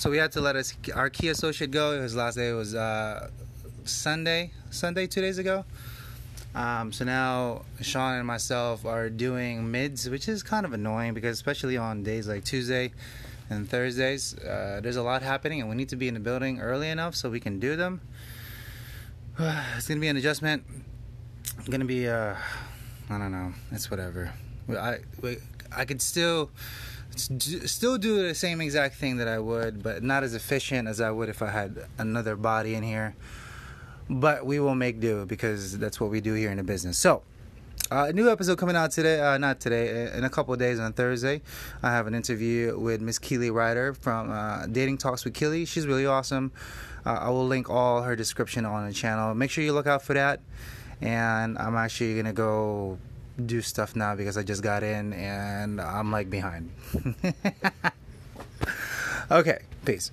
So we had to let us our key associate go. His last day was uh, Sunday, Sunday two days ago. Um, so now Sean and myself are doing mids, which is kind of annoying because especially on days like Tuesday and Thursdays, uh, there's a lot happening and we need to be in the building early enough so we can do them. it's gonna be an adjustment. Gonna be uh, I don't know. It's whatever. I I could still still do the same exact thing that I would, but not as efficient as I would if I had another body in here but we will make do because that's what we do here in the business. So, uh, a new episode coming out today, uh, not today, in a couple days on Thursday. I have an interview with Miss Keely Ryder from uh, Dating Talks with Keely. She's really awesome. Uh, I will link all her description on the channel. Make sure you look out for that. And I'm actually going to go do stuff now because I just got in and I'm like behind. okay, peace.